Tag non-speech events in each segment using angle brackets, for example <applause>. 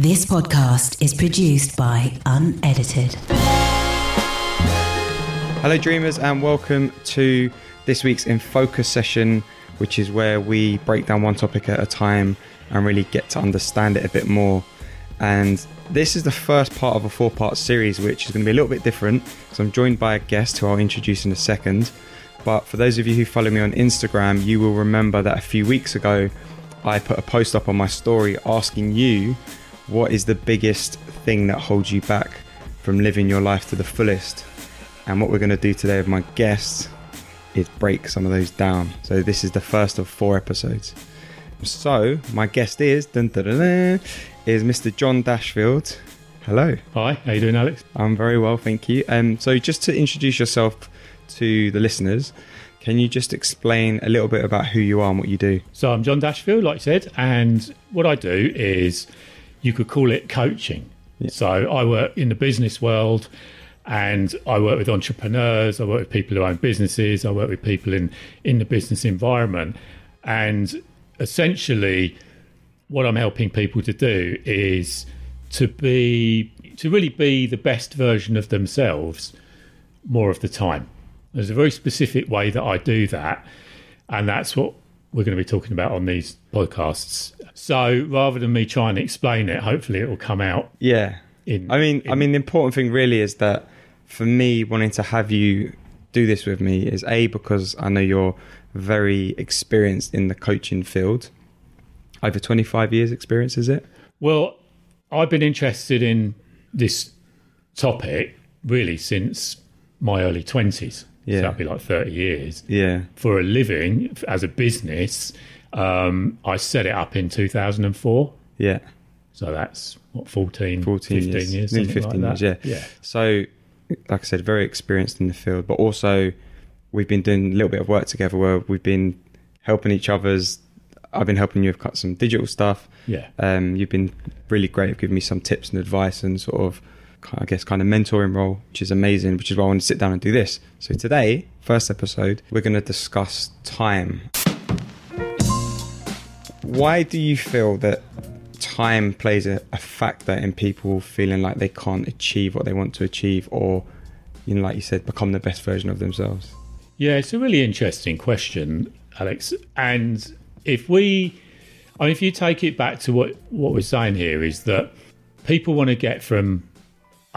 This podcast is produced by Unedited. Hello, dreamers, and welcome to this week's In Focus session, which is where we break down one topic at a time and really get to understand it a bit more. And this is the first part of a four part series, which is going to be a little bit different. So I'm joined by a guest who I'll introduce in a second. But for those of you who follow me on Instagram, you will remember that a few weeks ago I put a post up on my story asking you what is the biggest thing that holds you back from living your life to the fullest. And what we're going to do today with my guests is break some of those down. So this is the first of four episodes. So my guest is dun, dun, dun, dun, is Mr. John Dashfield. Hello. Hi, how you doing, Alex? I'm very well, thank you. Um, so just to introduce yourself to the listeners, can you just explain a little bit about who you are and what you do? So I'm John Dashfield, like you said, and what I do is you could call it coaching. So I work in the business world and I work with entrepreneurs, I work with people who own businesses, I work with people in, in the business environment. And essentially what I'm helping people to do is to be to really be the best version of themselves more of the time. There's a very specific way that I do that, and that's what we're going to be talking about on these podcasts. So rather than me trying to explain it, hopefully it will come out. Yeah. In, I mean, I mean, the important thing really is that for me, wanting to have you do this with me is a because I know you're very experienced in the coaching field. Over 25 years experience, is it? Well, I've been interested in this topic really since my early twenties. Yeah. So that'd be like thirty years. Yeah. For a living, as a business, um, I set it up in two thousand and four. Yeah. So that's what 14, 14 15 years. years, 15 like years, yeah. yeah. So, like I said, very experienced in the field, but also we've been doing a little bit of work together where we've been helping each other's. I've been helping you with cut some digital stuff. Yeah. Um, you've been really great at giving me some tips and advice and sort of, I guess, kind of mentoring role, which is amazing, which is why I want to sit down and do this. So today, first episode, we're going to discuss time. Why do you feel that time plays a, a factor in people feeling like they can't achieve what they want to achieve or, you know, like you said, become the best version of themselves? Yeah, it's a really interesting question, Alex. And if we, I mean, if you take it back to what what we're saying here is that people want to get from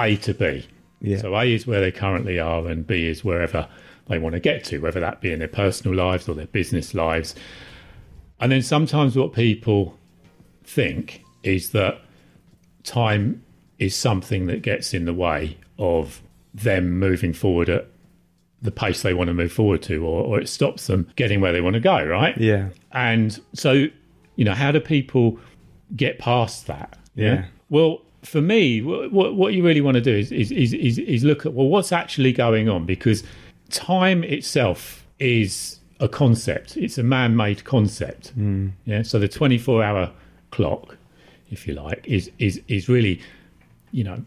A to B. Yeah. So A is where they currently are, and B is wherever they want to get to, whether that be in their personal lives or their business lives. And then sometimes what people think is that time is something that gets in the way of them moving forward at the pace they want to move forward to, or, or it stops them getting where they want to go, right? Yeah. And so, you know, how do people get past that? Yeah. Well, for me, what what you really want to do is is, is is is look at well, what's actually going on because time itself is a concept. It's a man-made concept. Hmm. Yeah. So the twenty-four hour clock, if you like, is is is really, you know,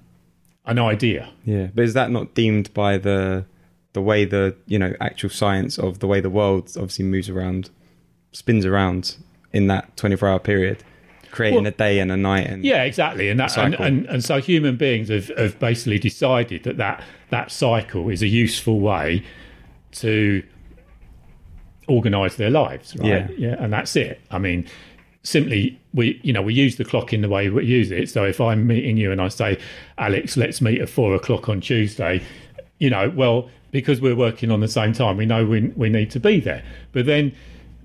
an idea. Yeah, but is that not deemed by the the way the you know actual science of the way the world obviously moves around, spins around in that twenty four hour period, creating Well- a day and a night and Yeah, exactly, and that and, and, and so human beings have, have basically decided that, that that cycle is a useful way to organise their lives, right? Yeah. yeah, and that's it. I mean, simply we you know we use the clock in the way we use it. So if I'm meeting you and I say, Alex, let's meet at four o'clock on Tuesday, you know, well because we're working on the same time, we know we we need to be there. But then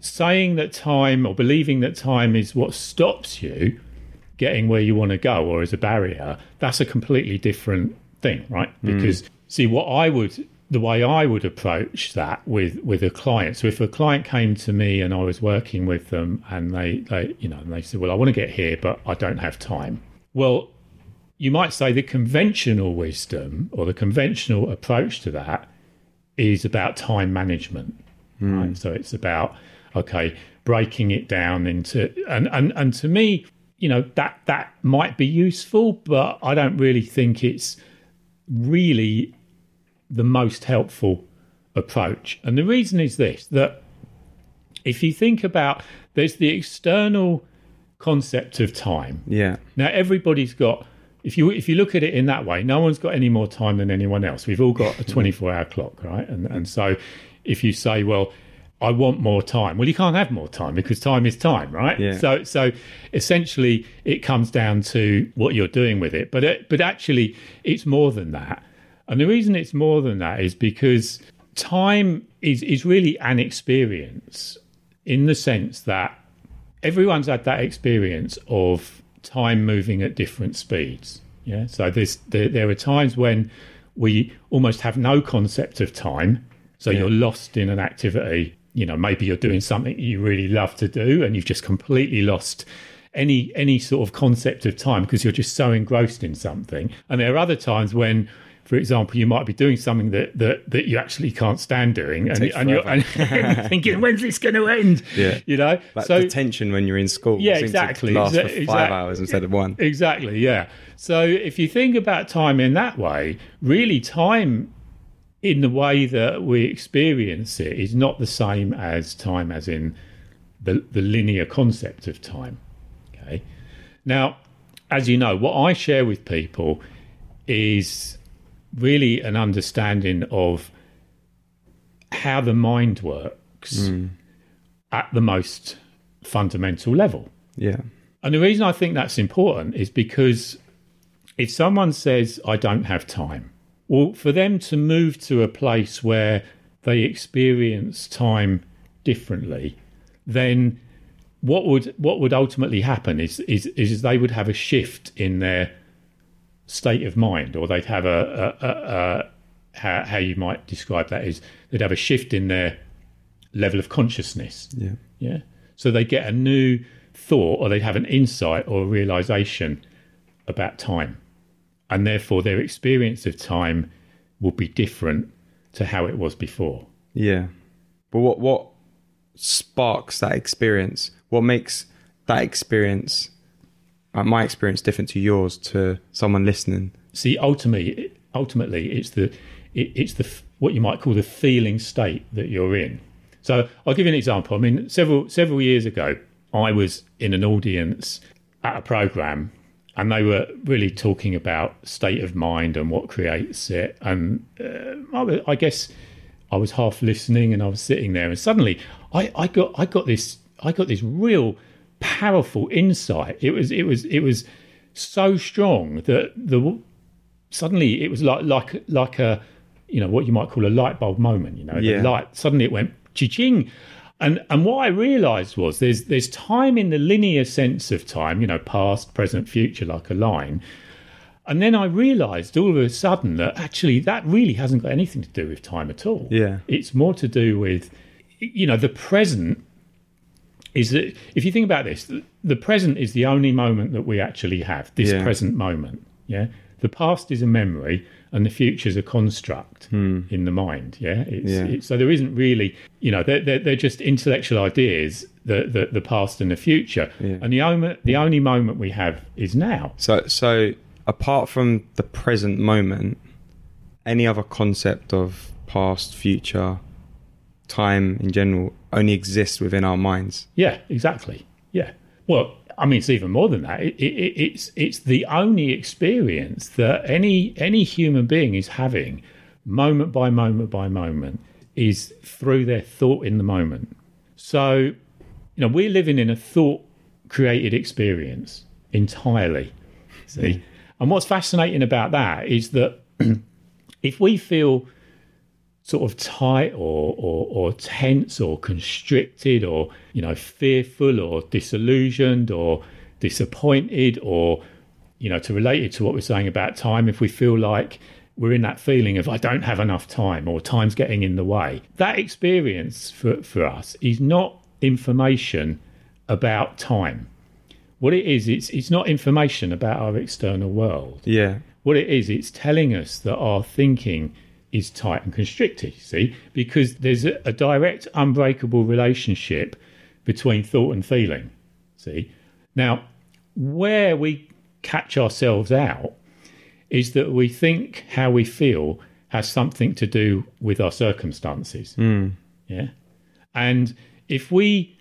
saying that time or believing that time is what stops you getting where you want to go or is a barrier, that's a completely different thing, right? Mm. Because see what I would the way I would approach that with with a client. So if a client came to me and I was working with them and they, they you know, and they said, Well, I want to get here, but I don't have time. Well, you might say the conventional wisdom or the conventional approach to that is about time management. Right? Mm. So it's about okay, breaking it down into and, and and to me, you know, that that might be useful, but I don't really think it's really the most helpful approach. And the reason is this that if you think about there's the external concept of time. Yeah. Now everybody's got if you if you look at it in that way, no one's got any more time than anyone else. We've all got a <laughs> 24 hour clock, right? And and so if you say, well, I want more time, well, you can't have more time because time is time, right? Yeah. So so essentially, it comes down to what you're doing with it. But it, but actually, it's more than that. And the reason it's more than that is because time is is really an experience in the sense that everyone's had that experience of time moving at different speeds. Yeah. So there's there, there are times when we almost have no concept of time. So you're lost in an activity. You know, maybe you're doing something you really love to do, and you've just completely lost any any sort of concept of time because you're just so engrossed in something. And there are other times when for example, you might be doing something that that, that you actually can't stand doing, and, and you're, and you're <laughs> thinking, "When's this going to end?" Yeah. you know. Like so the tension when you're in school. Yeah, seems exactly. To last Exa- for five hours instead of one. exactly, yeah. So if you think about time in that way, really, time in the way that we experience it is not the same as time, as in the the linear concept of time. Okay. Now, as you know, what I share with people is really an understanding of how the mind works mm. at the most fundamental level. Yeah. And the reason I think that's important is because if someone says, I don't have time, well, for them to move to a place where they experience time differently, then what would what would ultimately happen is is is they would have a shift in their state of mind, or they'd have a, a, a, a how, how you might describe that is they'd have a shift in their level of consciousness. Yeah. Yeah. So they get a new thought or they have an insight or a realization about time. And therefore their experience of time will be different to how it was before. Yeah. But what what sparks that experience? What makes that experience, uh, my experience, different to yours to someone listening? See, ultimately, ultimately, it's the it, it's the what you might call the feeling state that you're in. So I'll give you an example. I mean, several several years ago, I was in an audience at a program, and they were really talking about state of mind and what creates it. And uh, I, was- I guess I was half listening, and I was sitting there, and suddenly I, I got I got this I got this real powerful insight. It was it was it was so strong that the suddenly it was like like like a you know what you might call a light bulb moment you know Yeah. the light suddenly it went ching and and what i realized was there's there's time in the linear sense of time you know past present future like a line and then i realized all of a sudden that actually that really hasn't got anything to do with time at all Yeah. it's more to do with you know the present is that if you think about this the- the present is the only moment that we actually have this Yeah. present moment yeah the past is a memory and the future is a construct hmm. in the mind yeah, it's, Yeah. It's, so there isn't really you know they're, they're, they're just intellectual ideas the, the, the past and the future Yeah. and the only, the only moment we have is now So so apart from the present moment, any other concept of past, future, time in general only exists within our minds. Yeah, exactly. Yeah. Well, I mean, it's even more than that. It, it, it's it's the only experience that any any human being is having, moment by moment by moment, is through their thought in the moment. So, you know, we're living in a thought created experience entirely. See, and what's fascinating about that is that <clears throat> if we feel sort of tight or, or, or tense or constricted or you know fearful or disillusioned or disappointed or you know to relate it to what we're saying about time if we feel like we're in that feeling of i don't have enough time or time's getting in the way. That experience for, for us is not information about time. What it is it's it's not information about our external world. Yeah. what it is, it's telling us that our thinking is tight and constricted, you see, because there's a, a direct, unbreakable relationship between thought and feeling. See? Now, where we catch ourselves out is that we think how we feel has something to do with our circumstances. Hmm. Yeah. And if we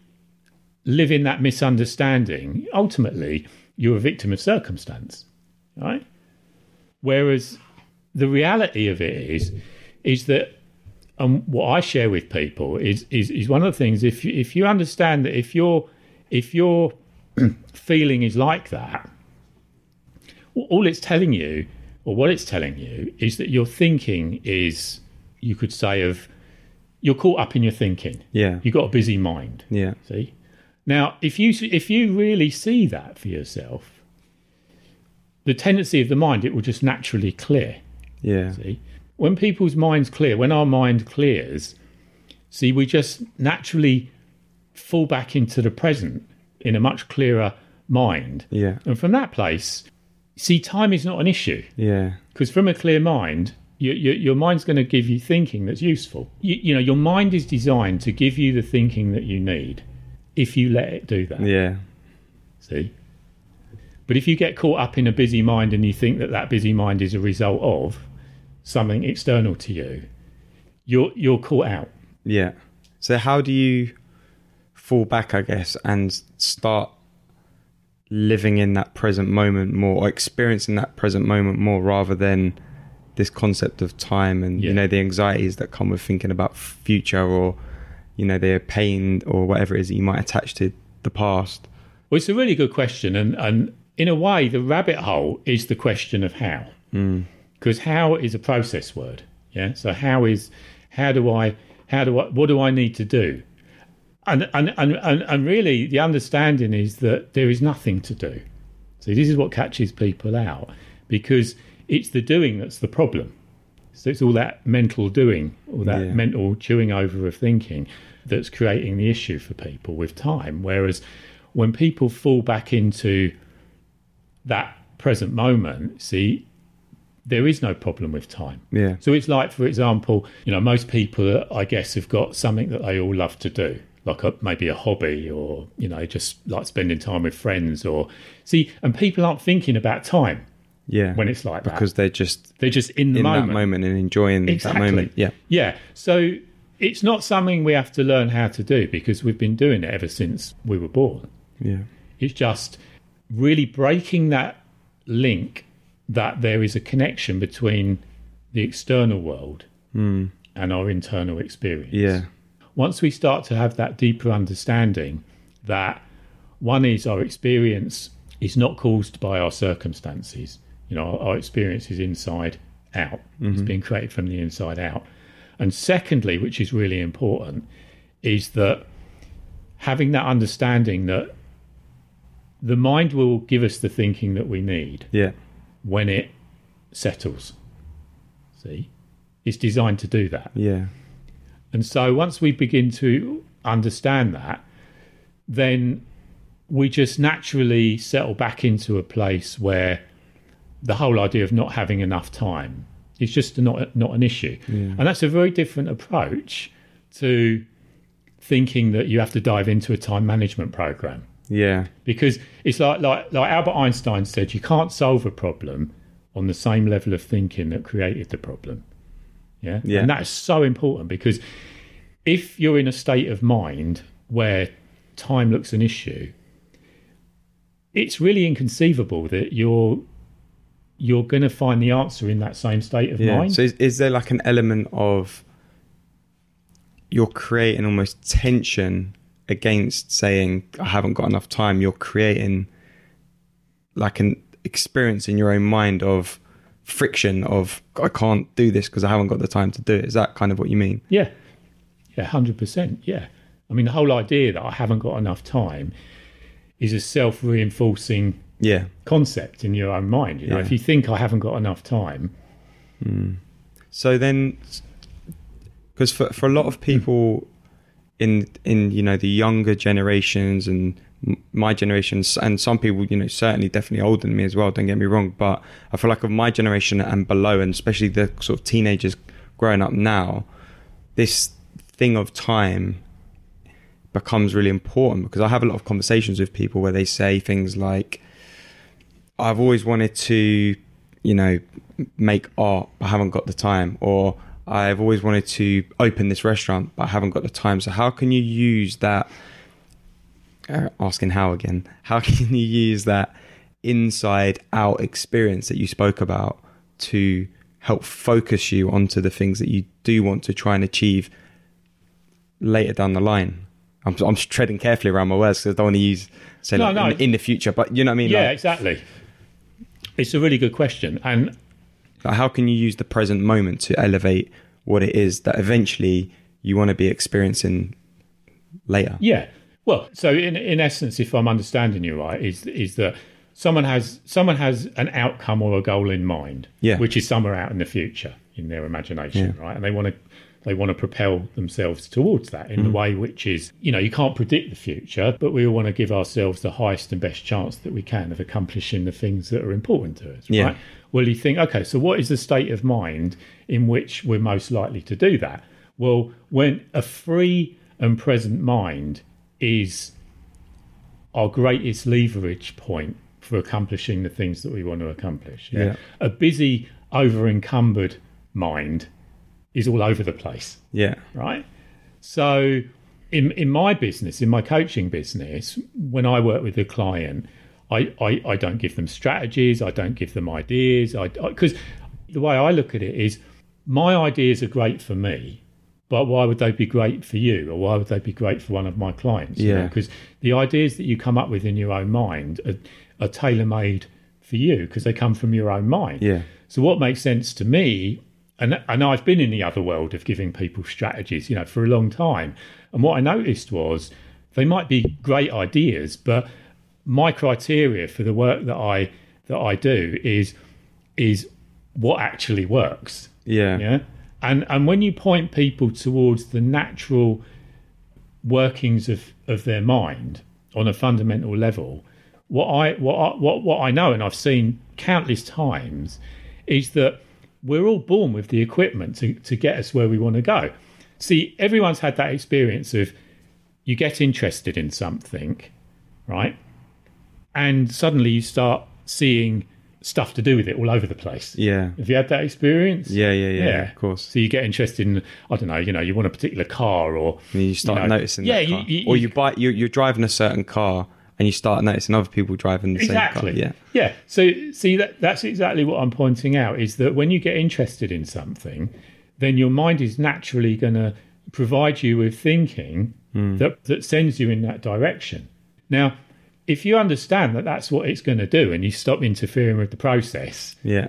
live in that misunderstanding, ultimately you're a victim of circumstance, right? Whereas the reality of it is, is that, and what I share with people is is, is one of the things. If you, if you understand that if your if your <clears throat> feeling is like that, all it's telling you, or what it's telling you, is that your thinking is, you could say, of you're caught up in your thinking. Yeah. You've got a busy mind. Yeah. See, now if you if you really see that for yourself, the tendency of the mind it will just naturally clear. Yeah. See, when people's minds clear, when our mind clears, see, we just naturally fall back into the present in a much clearer mind. Yeah. And from that place, see, time is not an issue Yeah. because from a clear mind, your, your, your mind's going to give you thinking that's useful. You, you know, your mind is designed to give you the thinking that you need if you let it do that. Yeah. See? But if you get caught up in a busy mind and you think that that busy mind is a result of something external to you, you're you're caught out. Yeah. So how do you fall back, I guess, and start living in that present moment more or experiencing that present moment more rather than this concept of time and Yeah. you know the anxieties that come with thinking about future or you know the pain or whatever it is that you might attach to the past. Well, it's a really good question, and and in a way, the rabbit hole is the question of how, mm. because how is a process word. Yeah. So how is how do I how do I what do I need to do? And and and and, and really, the understanding is that there is nothing to do. See, this is what catches people out because it's the doing that's the problem. So it's all that mental doing, all that Yeah. mental chewing over of thinking that's creating the issue for people with time. Whereas when people fall back into that present moment, see, there is no problem with time. Yeah. So it's like, for example, you know, most people, I guess, have got something that they all love to do, like a, maybe a hobby or, you know, just like spending time with friends or see, and people aren't thinking about time Yeah. when it's like that. because they're just They're just in the in moment. that moment and enjoying Exactly. that moment. Yeah. Yeah. So it's not something we have to learn how to do because we've been doing it ever since we were born. Yeah. It's just really breaking that link that there is a connection between the external world hmm. and our internal experience. Yeah. Once we start to have that deeper understanding that one is our experience is not caused by our circumstances, you know, our, our experience is inside out. It's mm-hmm. been created from the inside out. And secondly, which is really important, is that having that understanding that the mind will give us the thinking that we need Yeah. when it settles. See? It's designed to do that. Yeah. And so once we begin to understand that, then we just naturally settle back into a place where the whole idea of not having enough time is just not not an issue. And that's a very different approach to thinking that you have to dive into a time management program Yeah. because it's like like like Albert Einstein said you can't solve a problem on the same level of thinking that created the problem yeah, Yeah. and that's so important because if you're in a state of mind where time looks an issue it's really inconceivable that you're you're going to find the answer in that same state of Yeah. mind So is, is there like an element of you're creating almost tension against saying I haven't got enough time? You're creating like an experience in your own mind of friction of I can't do this because I haven't got the time to do it. Is that kind of what you mean? Yeah. Yeah, 100%. Yeah. I mean, the whole idea that I haven't got enough time is a self reinforcing Yeah. concept in your own mind. You know, Yeah. if you think I haven't got enough time, hmm. So then, because for for a lot of people in in you know the younger generations and my generations and some people you know certainly definitely older than me as well. Don't get me wrong, but I feel like of my generation and below, and especially the sort of teenagers growing up now, this thing of time becomes really important because I have a lot of conversations with people where they say things like, "I've always wanted to." you know, make art, but I haven't got the time, or I've always wanted to open this restaurant, but I haven't got the time. So how can you use that uh, asking how again. How <laughs> can you use that inside out experience that you spoke about to help focus you onto the things that you do want to try and achieve later down the line? I'm, I'm treading carefully around my words because I don't want to use say No, like, no. in, in the future, but you know what I mean. Yeah, Like, exactly. It's a really good question, and like, how can you use the present moment to elevate what it is that eventually you want to be experiencing later? Yeah. Well, so in in essence, if I'm understanding you right, is is that someone has someone has an outcome or a goal in mind, Yeah. which is somewhere out in the future in their imagination, right? And they want to they want to propel themselves towards that in the mm. way which is, you know, you can't predict the future, but we all want to give ourselves the highest and best chance that we can of accomplishing the things that are important to us, Yeah. right? Well, you think, okay, so what is the state of mind in which we're most likely to do that? Well, when a free and present mind is our greatest leverage point for accomplishing the things that we want to accomplish. Yeah. A busy, over encumbered mind is all over the place Yeah. right? So, in in my business, in my coaching business, when I work with a client, I I, I don't give them strategies, I don't give them ideas, I because the way I look at it is, my ideas are great for me, but why would they be great for you, or why would they be great for one of my clients? Yeah. because the ideas that you come up with in your own mind are, are tailor made for you because they come from your own mind. Yeah. So what makes sense to me, and and I've been in the other world of giving people strategies, you know, for a long time. And what I noticed was they might be great ideas, but my criteria for the work that I that I do is is what actually works. Yeah. Yeah. And and when you point people towards the natural workings of, of their mind on a fundamental level, what I what I, what what I know and I've seen countless times is that we're all born with the equipment to, to get us where we want to go. See, everyone's had that experience of you get interested in something, right? And suddenly you start seeing stuff to do with it all over the place. Yeah. Have you had that experience? Yeah, yeah, yeah, of course. So you get interested in, I don't know, you know, you want a particular car or And you start you know, noticing yeah, that you- car. you- or you- buy you you're driving a certain car and you start noticing other people driving the exactly. same car. Yeah. yeah. So see that that's exactly what I'm pointing out is that when you get interested in something, then your mind is naturally going to provide you with thinking Hmm. that that sends you in that direction. Now, if you understand that that's what it's going to do, and you stop interfering with the process, Yeah.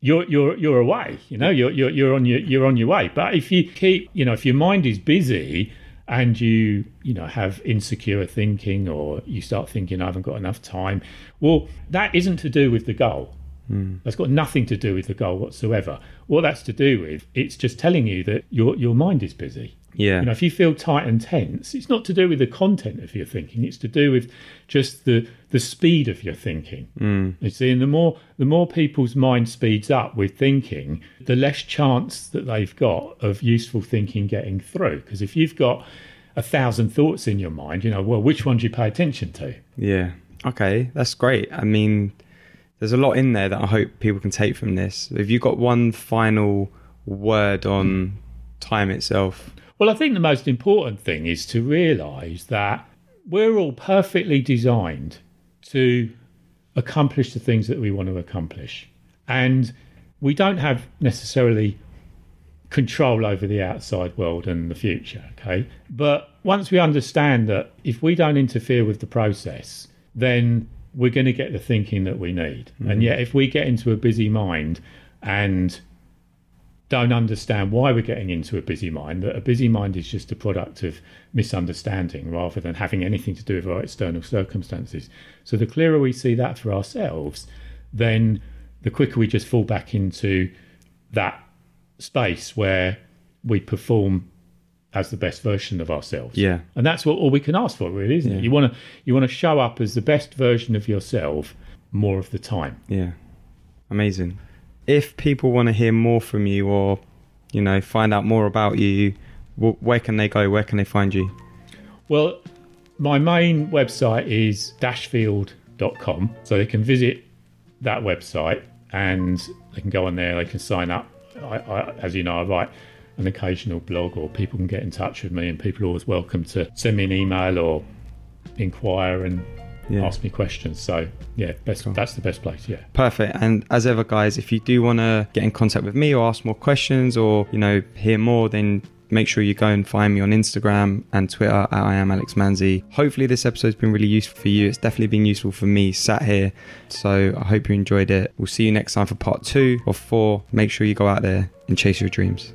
you're you're you're away. You know, you're you're you're on your you're on your way. But if you keep, you know, if your mind is busy and you you know have insecure thinking or you start thinking I haven't got enough time, well, that isn't to do with the goal. Hmm. That's got nothing to do with the goal whatsoever. What that's to do with, it's just telling you that your your mind is busy. Yeah. You know, if you feel tight and tense, it's not to do with the content of your thinking. It's to do with just the the speed of your thinking. Mm. You see, and the more the more people's mind speeds up with thinking, the less chance that they've got of useful thinking getting through. Because if you've got a thousand thoughts in your mind, you know, well, which one do you pay attention to? Yeah. Okay, that's great. I mean, there's a lot in there that I hope people can take from this. Have you got one final word on time itself? Well, I think the most important thing is to realise that we're all perfectly designed to accomplish the things that we want to accomplish. And we don't have necessarily control over the outside world and the future, okay? But once we understand that if we don't interfere with the process, then we're going to get the thinking that we need. And mm. yet, if we get into a busy mind and don't understand why we're getting into a busy mind, that a busy mind is just a product of misunderstanding rather than having anything to do with our external circumstances. So the clearer we see that for ourselves, then the quicker we just fall back into that space where we perform as the best version of ourselves. Yeah. And that's what all we can ask for, really, isn't it? You want to you want to show up as the best version of yourself more of the time. Yeah. Amazing. If people want to hear more from you or, you know, find out more about you, where can they go? Where can they find you? Well, my main website is dashfield.com. So they can visit that website and they can go on there, they can sign up. I, I, as you know, I write an occasional blog or people can get in touch with me and people are always welcome to send me an email or inquire and Yeah. ask me questions. So yeah, best, Cool. that's the best place. Yeah. Perfect. And as ever, guys, if you do want to get in contact with me or ask more questions or, you know, hear more, then make sure you go and find me on Instagram and Twitter at I am Alex Manzi. Hopefully this episode's been really useful for you. It's definitely been useful for me sat here. So I hope you enjoyed it. We'll see you next time for part two or four. Make sure you go out there and chase your dreams.